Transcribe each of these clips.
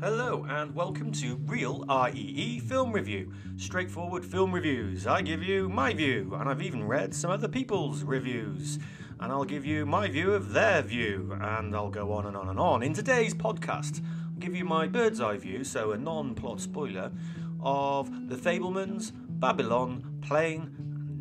Hello and welcome to Reel REE Film Review. Straightforward film reviews. I give you my view, and I've even read some other people's reviews. And I'll give you my view of their view, and I'll go on and on and on. In today's podcast, I'll give you my bird's eye view, so a non plot spoiler, of The Fabelmans, Babylon, Plane,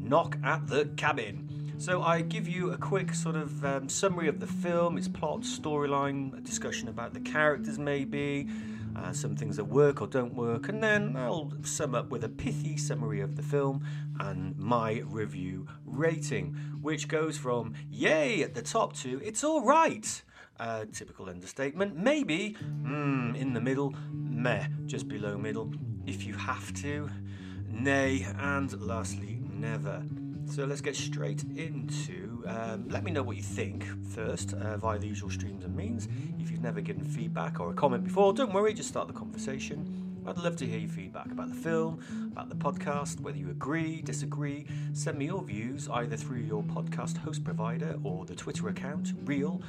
Knock at the Cabin. So I give you a quick sort of um, summary of the film, its plot, storyline, a discussion about the characters, maybe. Uh, some things that work or don't work, and then I'll sum up with a pithy summary of the film and my review rating, which goes from yay at the top to it's all right. Uh, typical understatement. Maybe mm, in the middle, meh, just below middle. If you have to, nay, and lastly, never. So let's get straight into. Um, let me know what you think first uh, via the usual streams and means. If you've never given feedback or a comment before, don't worry, just start the conversation. I'd love to hear your feedback about the film, about the podcast, whether you agree, disagree. Send me your views either through your podcast host provider or the Twitter account, real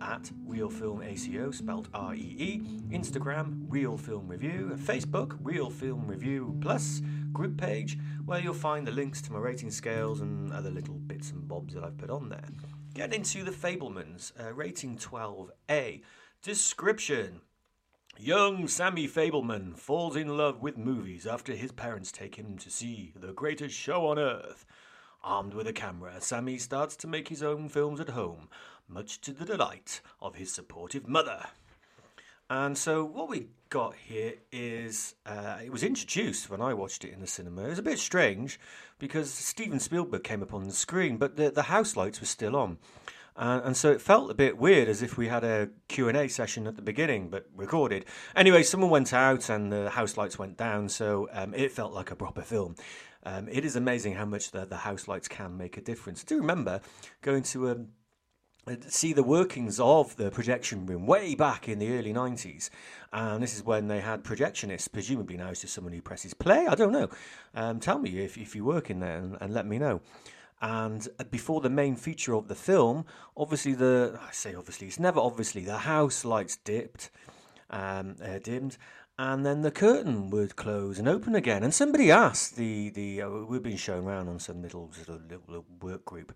at Reel Film ACO, spelled R E E, Instagram, Reel Film Review, Facebook, Reel Film Review Plus, group page, where you'll find the links to my rating scales and other little bits and bobs that I've put on there. Get into the Fabelmans, uh, rating 12A. Description Young Sammy Fabelman falls in love with movies after his parents take him to see the greatest show on earth. Armed with a camera, Sammy starts to make his own films at home, much to the delight of his supportive mother. And so what we got here is uh, it was introduced when I watched it in the cinema. It was a bit strange because Steven Spielberg came up on the screen, but the, the house lights were still on. Uh, and so it felt a bit weird as if we had a q&a session at the beginning but recorded anyway someone went out and the house lights went down so um, it felt like a proper film um, it is amazing how much the, the house lights can make a difference I do remember going to a see the workings of the projection room way back in the early 90s. And this is when they had projectionists. Presumably now it's just someone who presses play. I don't know. Um, tell me if, if you work in there and, and let me know. And before the main feature of the film, obviously the I say obviously it's never obviously the house lights dipped, um, uh, dimmed, and then the curtain would close and open again. And somebody asked the the uh, we've been shown around on some little sort of little work group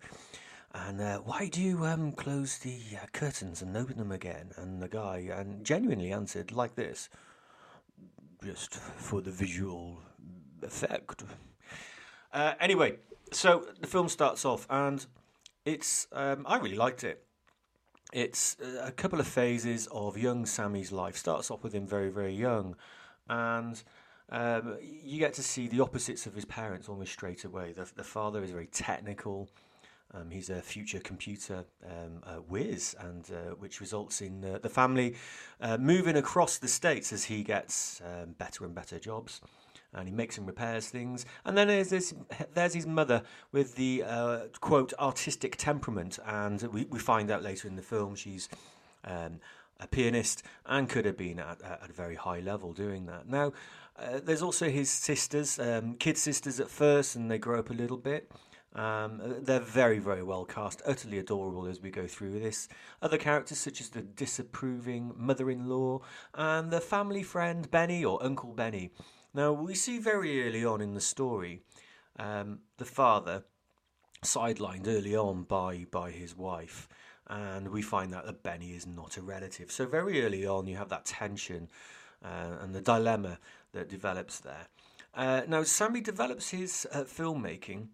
and uh, why do you um, close the uh, curtains and open them again? And the guy and genuinely answered like this, just for the visual effect. Uh, anyway, so the film starts off, and it's um, I really liked it. It's uh, a couple of phases of young Sammy's life. Starts off with him very very young, and. Um, you get to see the opposites of his parents almost straight away. The, the father is very technical, um, he's a future computer um, uh, whiz, and uh, which results in uh, the family uh, moving across the states as he gets um, better and better jobs. And he makes and repairs things. And then there's this, there's his mother with the uh, quote artistic temperament, and we, we find out later in the film she's um, a pianist and could have been at, at a very high level doing that. Now, uh, there's also his sisters, um, kid sisters at first, and they grow up a little bit. Um, they're very, very well cast, utterly adorable as we go through this. Other characters, such as the disapproving mother in law and the family friend Benny or Uncle Benny. Now, we see very early on in the story um, the father sidelined early on by, by his wife, and we find out that Benny is not a relative. So, very early on, you have that tension uh, and the dilemma that develops there. Uh, now, Sammy develops his uh, filmmaking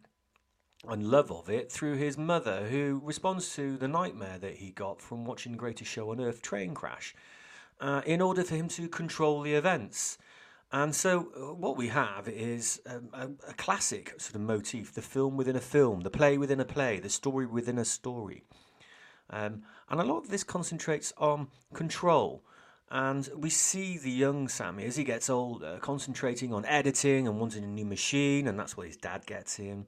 and love of it through his mother, who responds to the nightmare that he got from watching greatest show on earth train crash, uh, in order for him to control the events. And so, uh, what we have is um, a, a, classic sort of motif the film within a film, the play within a play, the story within a story. Um, and a lot of this concentrates on control. And we see the young Sammy as he gets older concentrating on editing and wanting a new machine, and that's what his dad gets him.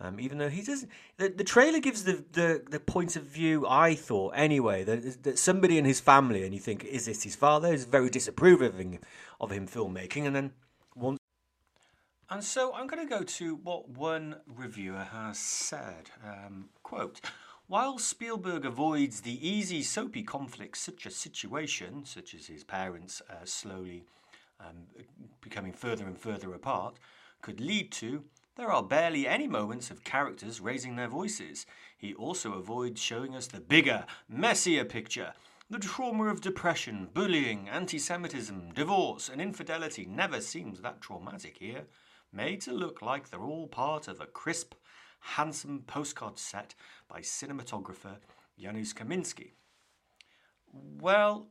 Um, even though he doesn't, the, the trailer gives the, the, the point of view I thought anyway that, that somebody in his family, and you think, is this his father? Is very disapproving of him filmmaking, and then one. And so I'm going to go to what one reviewer has said. Um, quote. While Spielberg avoids the easy soapy conflicts such a situation, such as his parents uh, slowly um, becoming further and further apart, could lead to, there are barely any moments of characters raising their voices. He also avoids showing us the bigger, messier picture. The trauma of depression, bullying, anti Semitism, divorce, and infidelity never seems that traumatic here, made to look like they're all part of a crisp, handsome postcard set by cinematographer Janusz Kaminski. Well,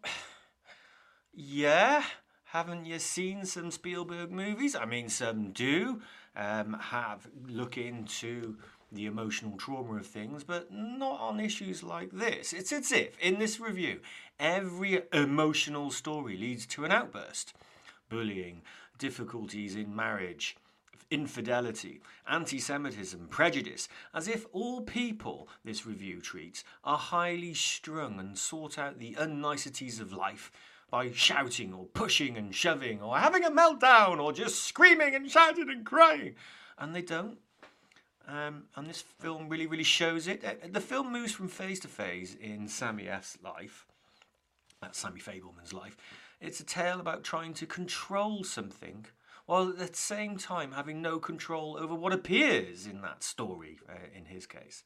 yeah, haven't you seen some Spielberg movies? I mean, some do um, have look into the emotional trauma of things, but not on issues like this. It's as if, in this review, every emotional story leads to an outburst bullying, difficulties in marriage, infidelity, anti Semitism, prejudice, as if all people this review treats are highly strung and sort out the unniceties of life by shouting or pushing and shoving or having a meltdown or just screaming and shouting and crying. And they don't. Um, and this film really, really shows it. Uh, the film moves from phase to phase in Sammy F's life, that's Sammy Fabelman's life. It's a tale about trying to control something while at the same time having no control over what appears in that story, uh, in his case.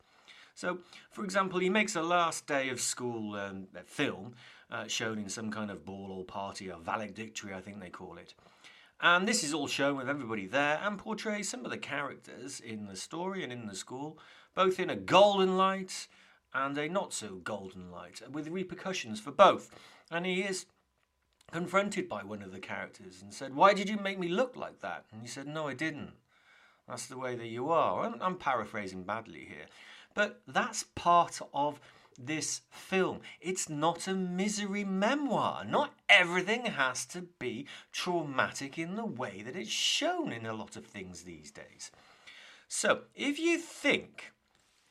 So, for example, he makes a last day of school um, film uh, shown in some kind of ball or party or valedictory, I think they call it. And this is all shown with everybody there and portrays some of the characters in the story and in the school, both in a golden light and a not so golden light, with repercussions for both. And he is confronted by one of the characters and said, Why did you make me look like that? And he said, No, I didn't. That's the way that you are. I'm, I'm paraphrasing badly here. But that's part of this film. It's not a misery memoir. Not everything has to be traumatic in the way that it's shown in a lot of things these days. So, if you think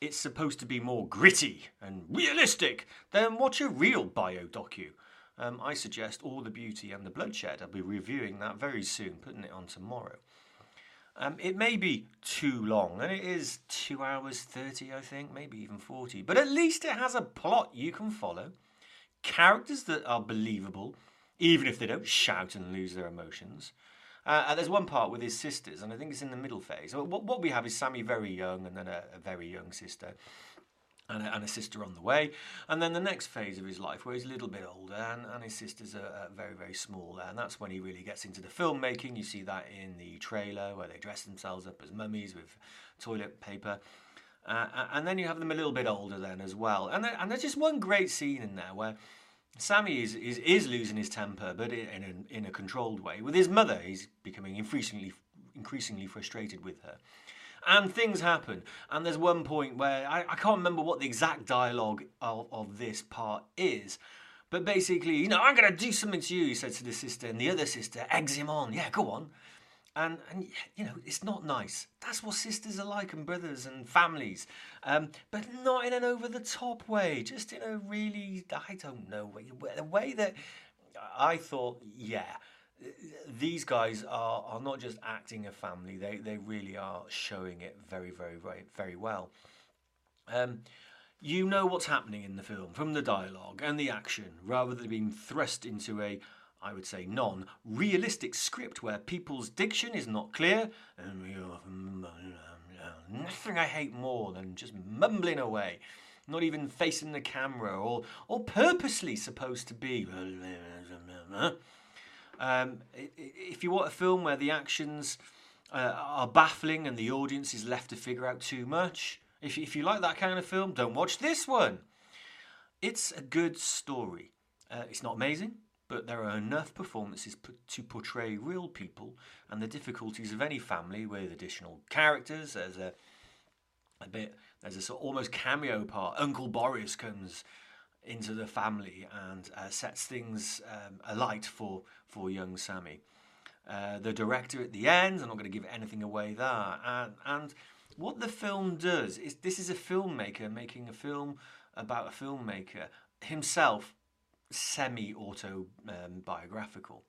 it's supposed to be more gritty and realistic, then watch a real bio docu. Um, I suggest All the Beauty and the Bloodshed. I'll be reviewing that very soon, putting it on tomorrow. Um, it may be too long, and it is two hours 30, I think, maybe even 40, but at least it has a plot you can follow, characters that are believable, even if they don't shout and lose their emotions. Uh, and there's one part with his sisters, and I think it's in the middle phase. What, what we have is Sammy very young, and then a, a very young sister and a, and a, sister on the way. And then the next phase of his life, where he's a little bit older and, and his sisters are, very, very small. And that's when he really gets into the filmmaking. You see that in the trailer where they dress themselves up as mummies with toilet paper. Uh, and then you have them a little bit older then as well. And, and there's just one great scene in there where Sammy is, is, is losing his temper, but in a, in a controlled way. With his mother, he's becoming increasingly, increasingly frustrated with her and things happen. And there's one point where I, I can't remember what the exact dialogue of, of this part is. But basically, you know, I'm going to do something to you, he said to the sister, and the other sister eggs him on. Yeah, go on. And, and you know, it's not nice. That's what sisters are like, and brothers and families. Um, but not in an over the top way, just in a really, I don't know, way, the way that I thought, yeah, these guys are, are not just acting a family, they, they really are showing it very, very, very, very well. Um, you know what's happening in the film from the dialogue and the action, rather than being thrust into a, I would say, non realistic script where people's diction is not clear. Mm, mm, mm, nothing I hate more than just mumbling away, not even facing the camera or, or purposely supposed to be. Um, if you want a film where the actions uh, are baffling and the audience is left to figure out too much, if, if you like that kind of film, don't watch this one. It's a good story. Uh, it's not amazing, but there are enough performances p- to portray real people and the difficulties of any family with additional characters. There's a, a bit, there's a sort of almost cameo part. Uncle Boris comes into the family and uh, sets things um, alight for, for young Sammy. Uh, the director at the end, I'm not going to give anything away there. And, and what the film does is this is a filmmaker making a film about a filmmaker himself, semi autobiographical.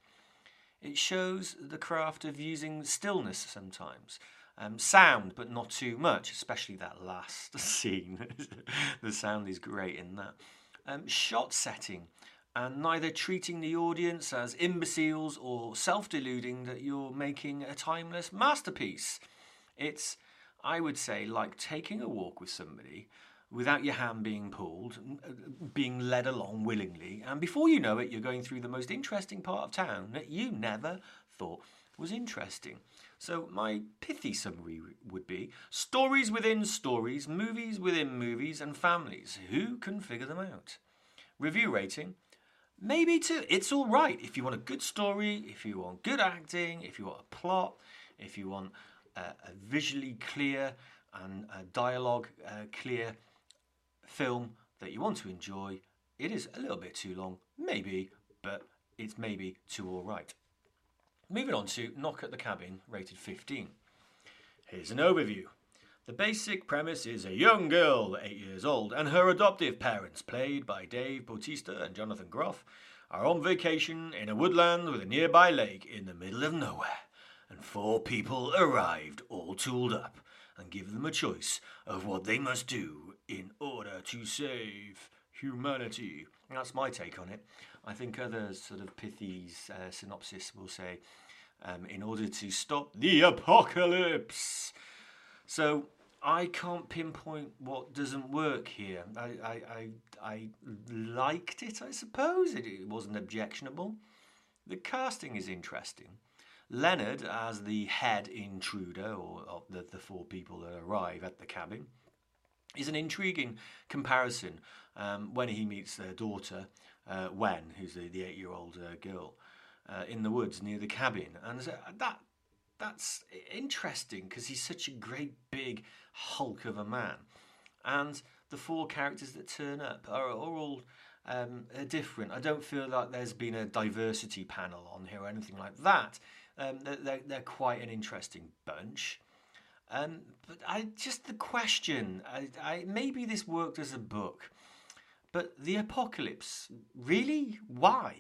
It shows the craft of using stillness sometimes Um, sound, but not too much, especially that last scene. the sound is great in that. Um, shot setting, and neither treating the audience as imbeciles or self deluding that you're making a timeless masterpiece. It's, I would say, like taking a walk with somebody without your hand being pulled, uh, being led along willingly, and before you know it, you're going through the most interesting part of town that you never thought was interesting. So, my pithy summary would be stories within stories, movies within movies, and families. Who can figure them out? Review rating maybe two. It's all right if you want a good story, if you want good acting, if you want a plot, if you want a, a visually clear and a dialogue uh, clear film that you want to enjoy. It is a little bit too long, maybe, but it's maybe too all right. Moving on to Knock at the Cabin, rated 15. Here's an overview. The basic premise is a young girl, 8 years old, and her adoptive parents, played by Dave Bautista and Jonathan Groff, are on vacation in a woodland with a nearby lake in the middle of nowhere. And four people arrived, all tooled up, and give them a choice of what they must do in order to save humanity. That's my take on it. I think other sort of pithy uh, synopsis will say, um, in order to stop the apocalypse. So I can't pinpoint what doesn't work here. I, I, I, I liked it, I suppose. It, it wasn't objectionable. The casting is interesting. Leonard as the head intruder, or, or the, the four people that arrive at the cabin, is an intriguing comparison um, when he meets their daughter, uh, Wen, who's the, the eight year old uh, girl, uh, in the woods near the cabin. And that that's interesting because he's such a great big hulk of a man, and the four characters that turn up are, are all um, are different. I don't feel like there's been a diversity panel on here or anything like that. Um, they're, they're quite an interesting bunch. Um, but I just the question, I, I, maybe this worked as a book, but the apocalypse, really? Why?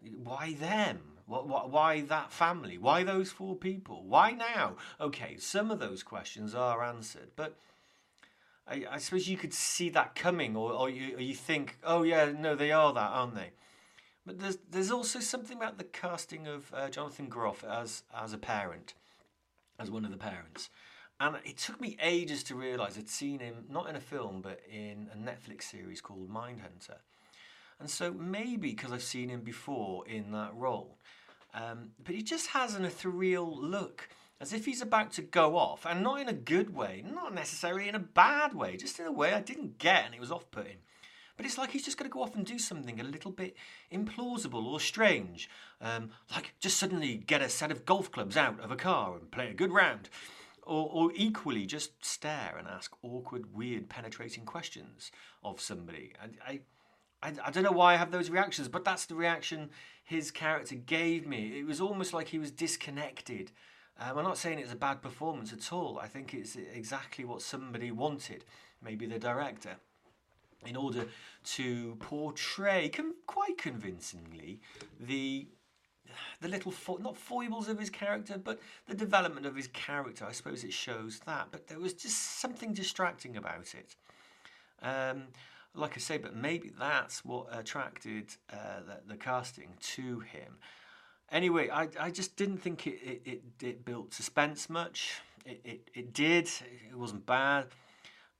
Why them? Why that family? Why those four people? Why now? Okay, some of those questions are answered, but I, I suppose you could see that coming, or, or, you, or you think, oh yeah, no, they are that, aren't they? But there's there's also something about the casting of uh, Jonathan Groff as as a parent, as one of the parents, and it took me ages to realise I'd seen him not in a film but in a Netflix series called Mindhunter, and so maybe because I've seen him before in that role, um, but he just has an ethereal look, as if he's about to go off, and not in a good way, not necessarily in a bad way, just in a way I didn't get and it was off putting. But it's like he's just going to go off and do something a little bit implausible or strange, um, like just suddenly get a set of golf clubs out of a car and play a good round. Or, or, equally just stare and ask awkward, weird, penetrating questions of somebody. I, I, I, don't know why I have those reactions, but that's the reaction his character gave me. It was almost like he was disconnected. Um, I'm not saying it's a bad performance at all. I think it's exactly what somebody wanted, maybe the director, in order to portray com- quite convincingly the the little fo- not foibles of his character, but the development of his character. I suppose it shows that, but there was just something distracting about it. Um, like I say, but maybe that's what attracted uh, the, the, casting to him. Anyway, I, I just didn't think it, it, it, it built suspense much. It, it, it did, it wasn't bad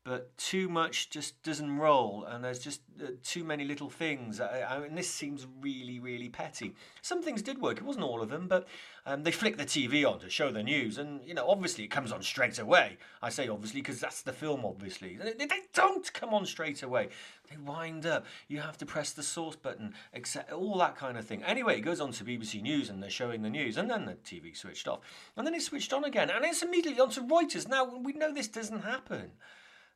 but too much just doesn't roll, and there's just uh, too many little things. I, I, mean, this seems really, really petty. Some things did work; it wasn't all of them, but um, they flick the TV on to show the news, and you know, obviously, it comes on straight away. I say obviously because that's the film, obviously. They, they, don't come on straight away. They wind up. You have to press the source button, except All that kind of thing. Anyway, it goes on to BBC News, and they're showing the news, and then the TV switched off, and then it switched on again, and it's immediately on to Reuters. Now we know this doesn't happen.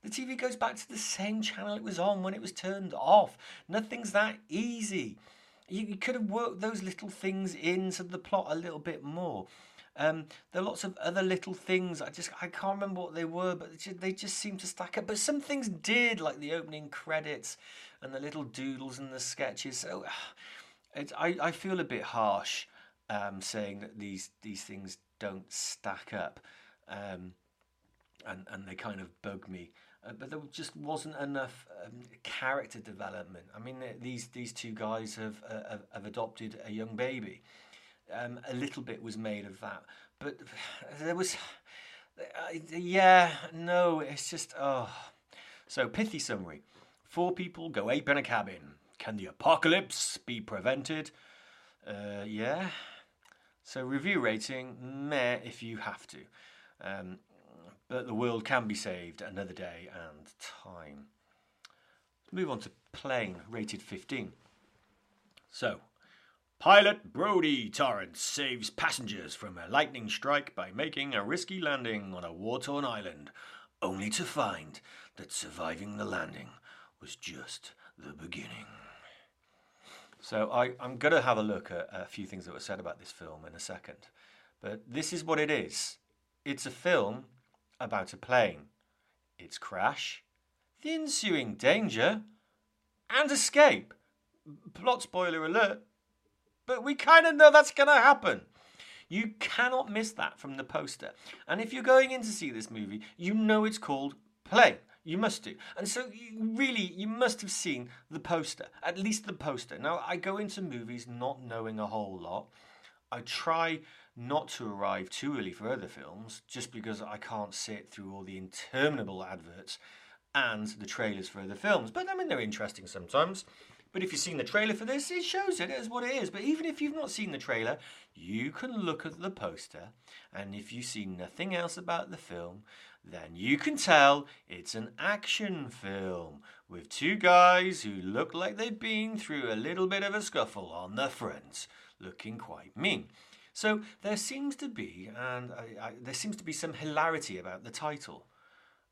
The TV goes back to the same channel it was on when it was turned off. Nothing's that easy. You, you could have worked those little things into the plot a little bit more. Um, there are lots of other little things. I just I can't remember what they were, but they just, they just seem to stack up. But some things did, like the opening credits and the little doodles and the sketches. So I I feel a bit harsh um, saying that these these things don't stack up. um, and and they kind of bug me. Uh, but there just wasn't enough um, character development. I mean, these these two guys have uh, have, adopted a young baby. Um, a little bit was made of that, but there was, uh, yeah, no, it's just oh. So pithy summary: Four people go ape in a cabin. Can the apocalypse be prevented? Uh, yeah. So review rating, meh if you have to. Um, but the world can be saved another day and time. Let's move on to plane, rated 15. So, pilot Brody Torrance saves passengers from a lightning strike by making a risky landing on a war torn island, only to find that surviving the landing was just the beginning. So, I, am going to have a look at a few things that were said about this film in a second. But this is what it is it's a film about a plane, its crash, the ensuing danger, and escape. Plot spoiler alert, but we kind of know that's going to happen. You cannot miss that from the poster. And if you're going in to see this movie, you know it's called Plane. You must do. And so, you, really, you must have seen the poster, at least the poster. Now, I go into movies not knowing a whole lot. I try not to arrive too early for other films, just because I can't sit through all the interminable adverts and the trailers for other films. But I mean, they're interesting sometimes. But if you've seen the trailer for this, it shows it as what it is. But even if you've not seen the trailer, you can look at the poster, and if you see nothing else about the film, then you can tell it's an action film with two guys who look like they've been through a little bit of a scuffle on the front, looking quite mean. So there seems to be, and I, I, there seems to be some hilarity about the title.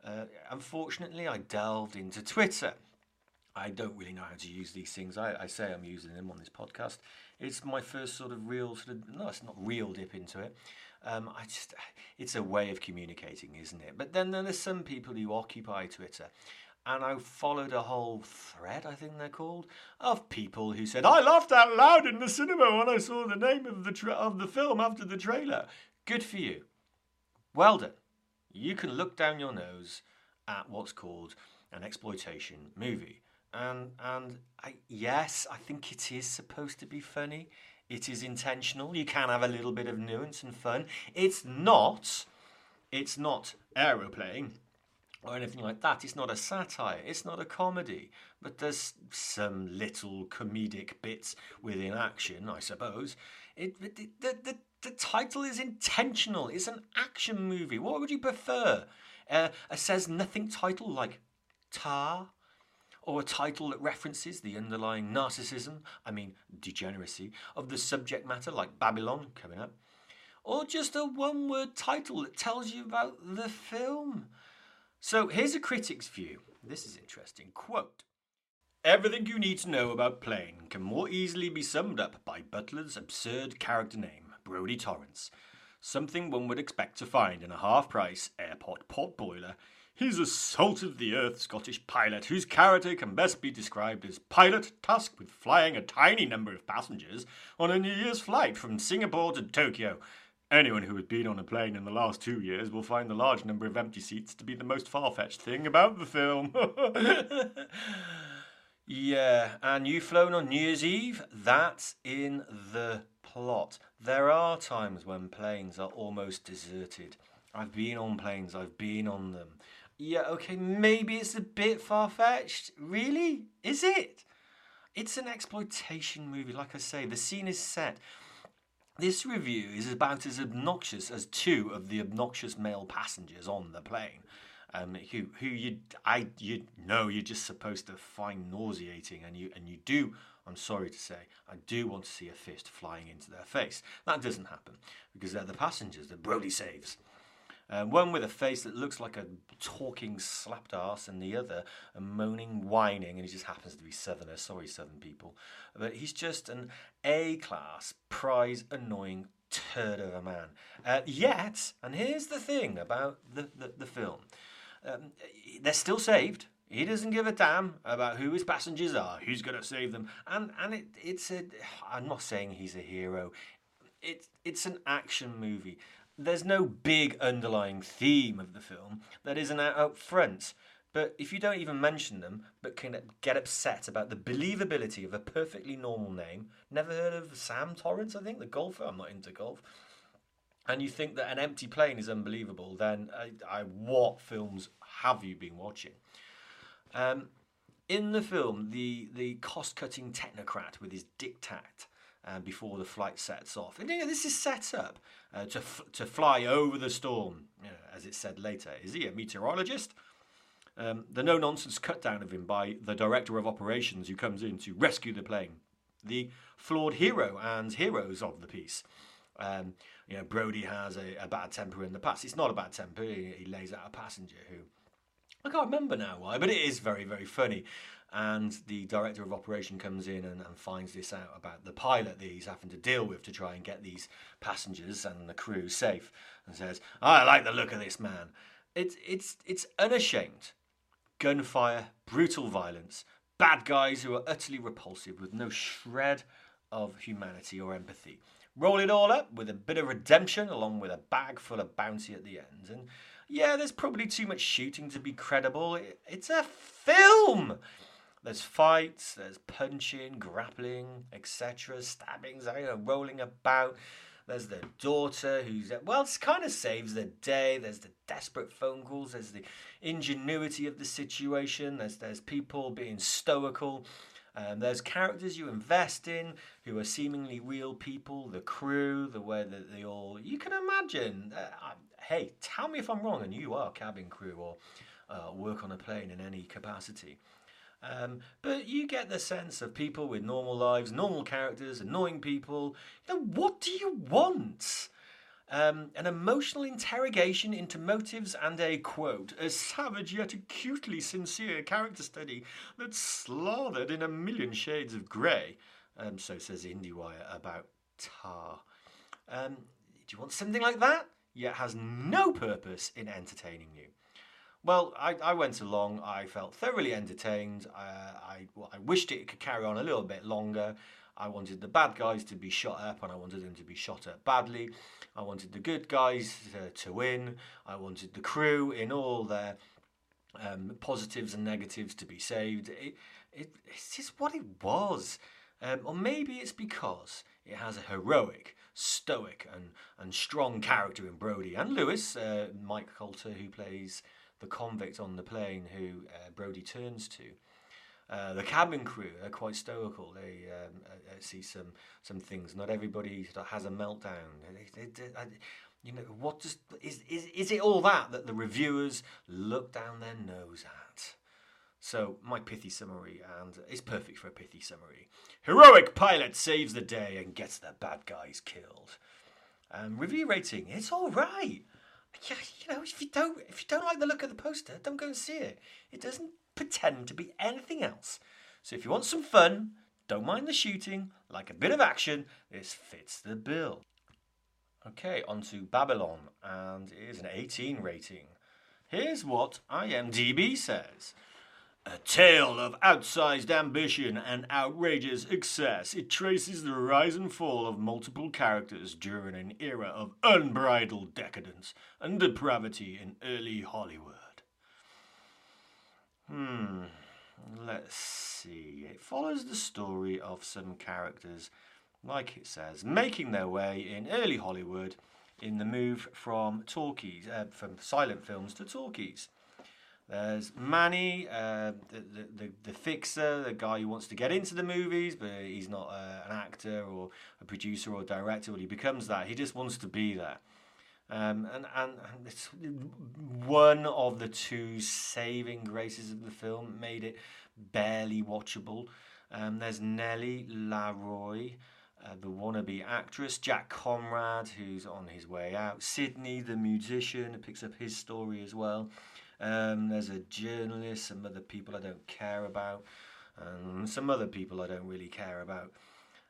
Uh, unfortunately, I delved into Twitter. I don't really know how to use these things. I, I, say I'm using them on this podcast. It's my first sort of real sort of no, it's not real dip into it. Um, I just it's a way of communicating, isn't it? But then, then there's some people who occupy Twitter, and I followed a whole thread, I think they're called, of people who said, "I laughed out loud in the cinema when I saw the name of the tra- of the film after the trailer." Good for you. Well done. You can look down your nose at what's called an exploitation movie, and and I, yes, I think it is supposed to be funny. It is intentional. You can have a little bit of nuance and fun. It's not. It's not aeroplane or anything like that. It's not a satire, it's not a comedy, but there's some little comedic bits within action, I suppose. It, it, the, the, the title is intentional, it's an action movie. What would you prefer? Uh, a says nothing title like Tar? Or a title that references the underlying narcissism, I mean degeneracy, of the subject matter like Babylon coming up? Or just a one word title that tells you about the film? So here's a critic's view. This is interesting. Quote Everything you need to know about Plane can more easily be summed up by Butler's absurd character name, Brody Torrance. Something one would expect to find in a half price airport potboiler. He's a salt of the earth Scottish pilot whose character can best be described as pilot tasked with flying a tiny number of passengers on a New Year's flight from Singapore to Tokyo Anyone who has been on a plane in the last two years will find the large number of empty seats to be the most far fetched thing about the film. yeah, and you've flown on New Year's Eve? That's in the plot. There are times when planes are almost deserted. I've been on planes, I've been on them. Yeah, okay, maybe it's a bit far fetched. Really? Is it? It's an exploitation movie, like I say. The scene is set this review is about as obnoxious as two of the obnoxious male passengers on the plane, um, who who you I you know you're just supposed to find nauseating, and you and you do. I'm sorry to say, I do want to see a fist flying into their face. That doesn't happen because they're the passengers that Brody saves. Uh, one with a face that looks like a talking slapped ass, and the other a moaning, whining, and he just happens to be Southerner. Sorry, Southern people. But he's just an A class, prize annoying turd of a man. Uh, yet, and here's the thing about the, the, the film um, they're still saved. He doesn't give a damn about who his passengers are, who's going to save them. And, and it, it's a, I'm not saying he's a hero, it, it's an action movie there's no big underlying theme of the film that isn't out front. But if you don't even mention them, but can get upset about the believability of a perfectly normal name, never heard of Sam Torrance, I think, the golfer, I'm not into golf, and you think that an empty plane is unbelievable, then I, I, what films have you been watching? Um, in the film, the, the cost cutting technocrat with his diktat uh, before the flight sets off. And you know, this is set up uh, to, f- to fly over the storm, you know, as it said later. Is he a meteorologist? Um, the no nonsense cut down of him by the director of operations who comes in to rescue the plane. The flawed hero and heroes of the piece. Um, you know, Brody has a, a, bad temper in the past. It's not a bad temper. He, he lays out a passenger who I can't remember now why, but it is very, very funny. And the director of operation comes in and, and, finds this out about the pilot that he's having to deal with to try and get these passengers and the crew safe, and says, "I like the look of this man." It's it's it's unashamed, gunfire, brutal violence, bad guys who are utterly repulsive with no shred of humanity or empathy. Roll it all up with a bit of redemption, along with a bag full of bounty at the end, and yeah, there's probably too much shooting to be credible. It's a film. There's fights, there's punching, grappling, etc., stabbings, you know, rolling about. There's the daughter who's well, it kind of saves the day. There's the desperate phone calls. There's the ingenuity of the situation. There's there's people being stoical. Um, there's characters you invest in who are seemingly real people. The crew, the way that they all you can imagine. Uh, hey, tell me if I'm wrong, and you are cabin crew or uh, work on a plane in any capacity. Um, but you get the sense of people with normal lives, normal characters, annoying people. You know, what do you want? Um, an emotional interrogation into motives and a quote, a savage yet acutely sincere character study that's slathered in a million shades of grey. Um, so says IndieWire about Tar. Um, do you want something like that? yet has no purpose in entertaining you. Well, I, I went along. I felt thoroughly entertained. Uh, I, well, I wished it could carry on a little bit longer. I wanted the bad guys to be shot up, and I wanted them to be shot up badly. I wanted the good guys to, to win. I wanted the crew in all their um, positives and negatives to be saved. It, it, it's just what it was. Um, or maybe it's because it has a heroic, stoic, and, and strong character in Brody and Lewis, uh, Mike Colter, who plays the convict on the plane who uh, Brody turns to. Uh, the cabin crew are quite stoical. They um, uh, uh, see some some things. Not everybody has a meltdown. They, they, they, you know, what does is, is is it all that that the reviewers look down their nose at? So, my pithy summary, and it's perfect for a pithy summary. Heroic pilot saves the day and gets the bad guys killed. Um, review rating, it's all right. Yeah, you know, if you don't if you don't like the look of the poster, don't go and see it. It doesn't pretend to be anything else. So if you want some fun, don't mind the shooting, like a bit of action, this fits the bill. Okay, on to Babylon, and it is an 18 rating. Here's what IMDb says. A tale of outsized ambition and outrageous excess, it traces the rise and fall of multiple characters during an era of unbridled decadence and depravity in early Hollywood. Hmm, let's see. It follows the story of some characters, like it says, making their way in early Hollywood in the move from talkies, uh, from silent films to talkies. There's Manny, uh, the, the, the, fixer, the guy who wants to get into the movies, but he's not uh, an actor or a producer or director. Well, he becomes that. He just wants to be there. Um, and, and, and it's one of the two saving graces of the film made it barely watchable. Um, there's Nellie Laroy, uh, the wannabe actress, Jack Conrad, who's on his way out, Sidney, the musician, picks up his story as well. Um, there's a journalist, some other people I don't care about, and some other people I don't really care about.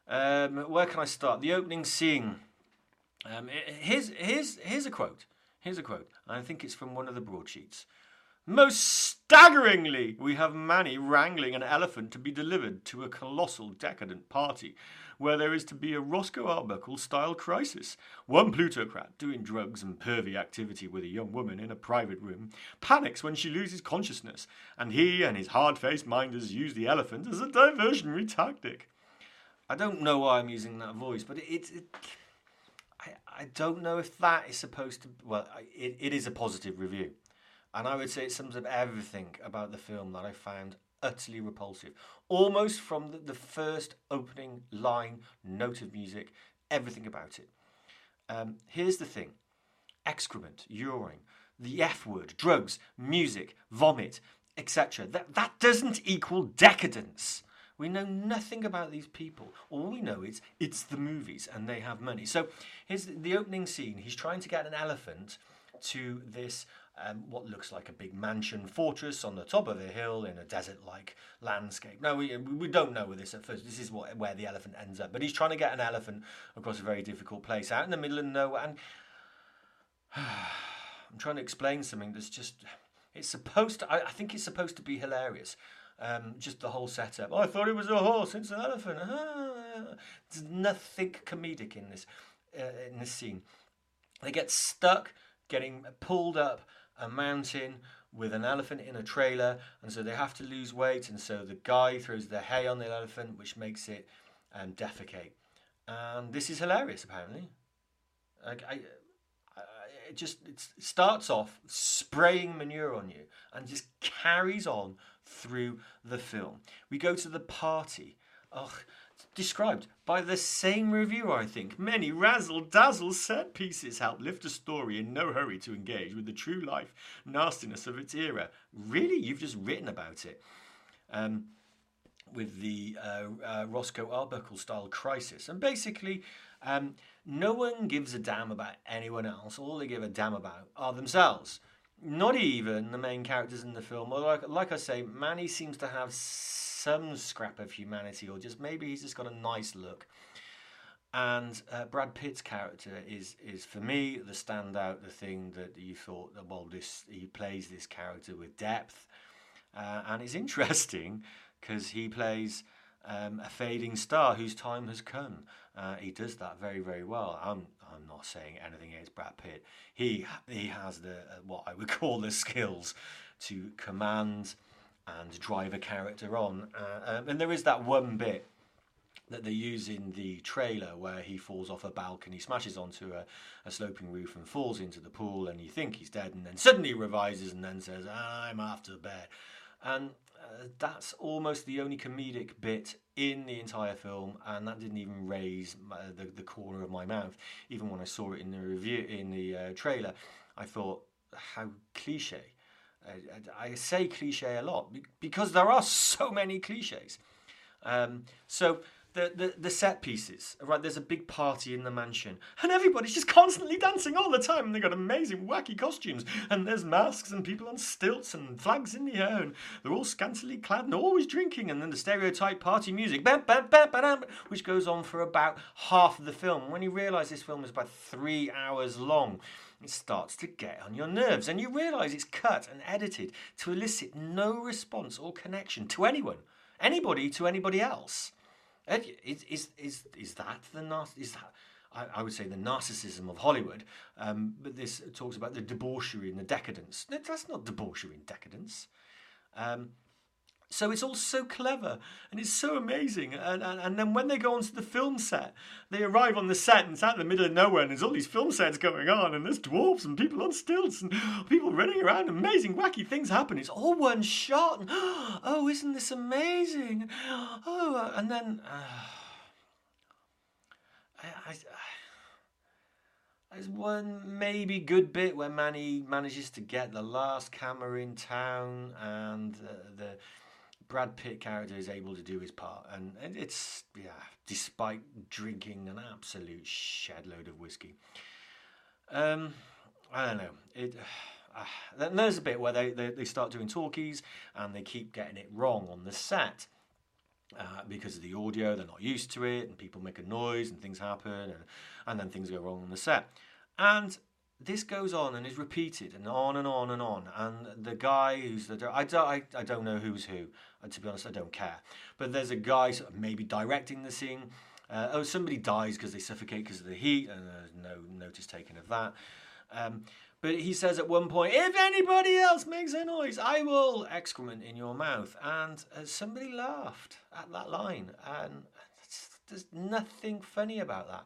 Um, where can I start? The opening scene. Um, here's, here's, here's a quote. Here's a quote. I think it's from one of the broadsheets. Most Staggeringly, we have Manny wrangling an elephant to be delivered to a colossal decadent party where there is to be a Roscoe Arbuckle style crisis. One plutocrat, doing drugs and pervy activity with a young woman in a private room, panics when she loses consciousness, and he and his hard faced minders use the elephant as a diversionary tactic. I don't know why I'm using that voice, but it, it, I, I don't know if that is supposed to. Well, it, it is a positive review. And I would say it sums up everything about the film that I found utterly repulsive. Almost from the, the first opening line, note of music, everything about it. Um, here's the thing excrement, urine, the F word, drugs, music, vomit, etc. That, that doesn't equal decadence. We know nothing about these people. All we know is it's the movies and they have money. So here's the, the opening scene. He's trying to get an elephant to this um, what looks like a big mansion fortress on the top of a hill in a desert-like landscape. Now we we don't know this at first. This is what where the elephant ends up, but he's trying to get an elephant across a very difficult place out in the middle of nowhere. And I'm trying to explain something that's just it's supposed to. I, I think it's supposed to be hilarious. Um, just the whole setup. Oh, I thought it was a horse. It's an elephant. Ah. There's nothing comedic in this uh, in this scene. They get stuck, getting pulled up a mountain with an elephant in a trailer, and so they have to lose weight, and so the guy throws the hay on the elephant, which makes it um, defecate. And this is hilarious, apparently. Like I, I, it just it starts off spraying manure on you and just carries on through the film. We go to the party. Oh, described by the same reviewer, I think. Many razzle dazzle set pieces help lift a story in no hurry to engage with the true life nastiness of its era. Really? You've just written about it. Um, with the uh, uh, Roscoe Arbuckle style crisis. And basically, um, no one gives a damn about anyone else. All they give a damn about are themselves. Not even the main characters in the film. Like, like I say, Manny seems to have some scrap of humanity, or just maybe he's just got a nice look. And uh, Brad Pitt's character is is for me the standout, the thing that you thought that well, this he plays this character with depth, uh, and it's interesting because he plays um, a fading star whose time has come. Uh, he does that very very well. I'm I'm not saying anything against Brad Pitt. He he has the uh, what I would call the skills to command and drive a character on. Uh, um, and there is that one bit that they use in the trailer where he falls off a balcony, smashes onto a, a, sloping roof and falls into the pool, and you think he's dead, and then suddenly revises and then says, I'm after bed. And uh, that's almost the only comedic bit in the entire film, and that didn't even raise my, the, the corner of my mouth. Even when I saw it in the review, in the uh, trailer, I thought, how cliche I say cliche a lot because there are so many cliches. Um, so the, the, the set pieces, right? There's a big party in the mansion, and everybody's just constantly dancing all the time. And they've got amazing, wacky costumes, and there's masks and people on stilts and flags in the air, and they're all scantily clad and always drinking. And then the stereotype party music, bam, bam, bam, bam, which goes on for about half of the film. When you realise this film is about three hours long, it starts to get on your nerves, and you realise it's cut and edited to elicit no response or connection to anyone, anybody to anybody else. Is, is, is, is that the is that I, I, would say the narcissism of Hollywood? Um, but this talks about the debauchery and the decadence. That's not debauchery and decadence. Um, so it's all so clever and it's so amazing. And, and, and, then when they go onto the film set, they arrive on the set and it's out in the middle of nowhere and there's all these film sets going on and there's dwarfs and people on stilts and people running around. Amazing, wacky things happen. It's all one shot. And, oh, isn't this amazing? Oh, and then. Uh, I, I, there's one maybe good bit where Manny manages to get the last camera in town and uh, the Brad Pitt character is able to do his part, and it's yeah, despite drinking an absolute shed load of whiskey. Um, I don't know. It. Uh, then there's a bit where they, they, they start doing talkies and they keep getting it wrong on the set. Uh, because of the audio, they're not used to it, and people make a noise, and things happen, and, and then things go wrong on the set. And this goes on and is repeated and on and on and on. And the guy who's the I don't I, I don't know who's who. Uh, to be honest, I don't care. But there's a guy sort of maybe directing the scene. Uh, oh, somebody dies because they suffocate because of the heat, and there's no notice taken of that. Um, but he says at one point, if anybody else makes a noise, I will excrement in your mouth. And uh, somebody laughed at that line. And there's nothing funny about that.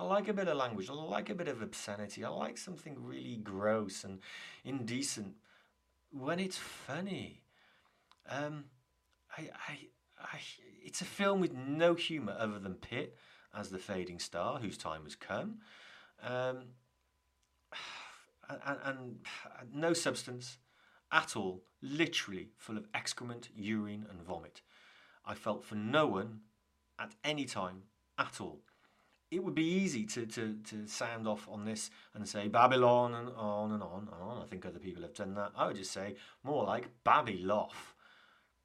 I like a bit of language. I like a bit of obscenity. I like something really gross and indecent when it's funny. Um, I, I, I, it's a film with no humour other than Pitt as the fading star whose time has come. Um, and, and, and no substance at all, literally full of excrement, urine, and vomit. I felt for no one at any time at all. It would be easy to, to, to sound off on this and say Babylon and on and on and on. I think other people have done that. I would just say more like Babyloff.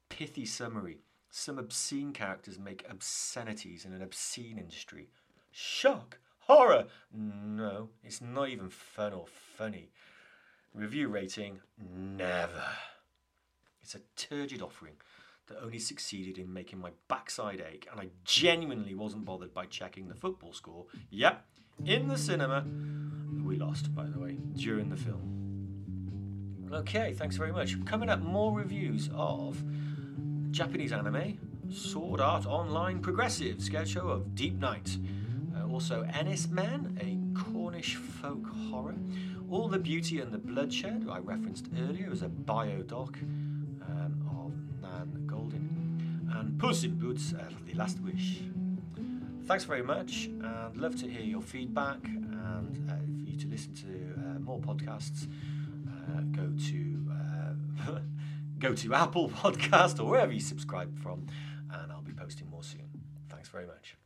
Pithy summary. Some obscene characters make obscenities in an obscene industry. Shock! Horror! No, it's not even fun or funny. Review rating? Never. It's a turgid offering that only succeeded in making my backside ache, and I genuinely wasn't bothered by checking the football score. Yep, in the cinema. We lost, by the way, during the film. Okay, thanks very much. Coming up, more reviews of Japanese anime, Sword Art Online Progressive, Scherzo of Deep Night. Uh, also, Enys Men, a Cornish folk horror. All the Beauty and the Bloodshed, I referenced earlier as a biodoc Puss in Boots, uh, The Last Wish. Thanks very much, and love to hear your feedback and uh, for you to listen to uh, more podcasts. Uh, go to uh, go to Apple Podcast or wherever you subscribe from, and I'll be posting more soon. Thanks very much.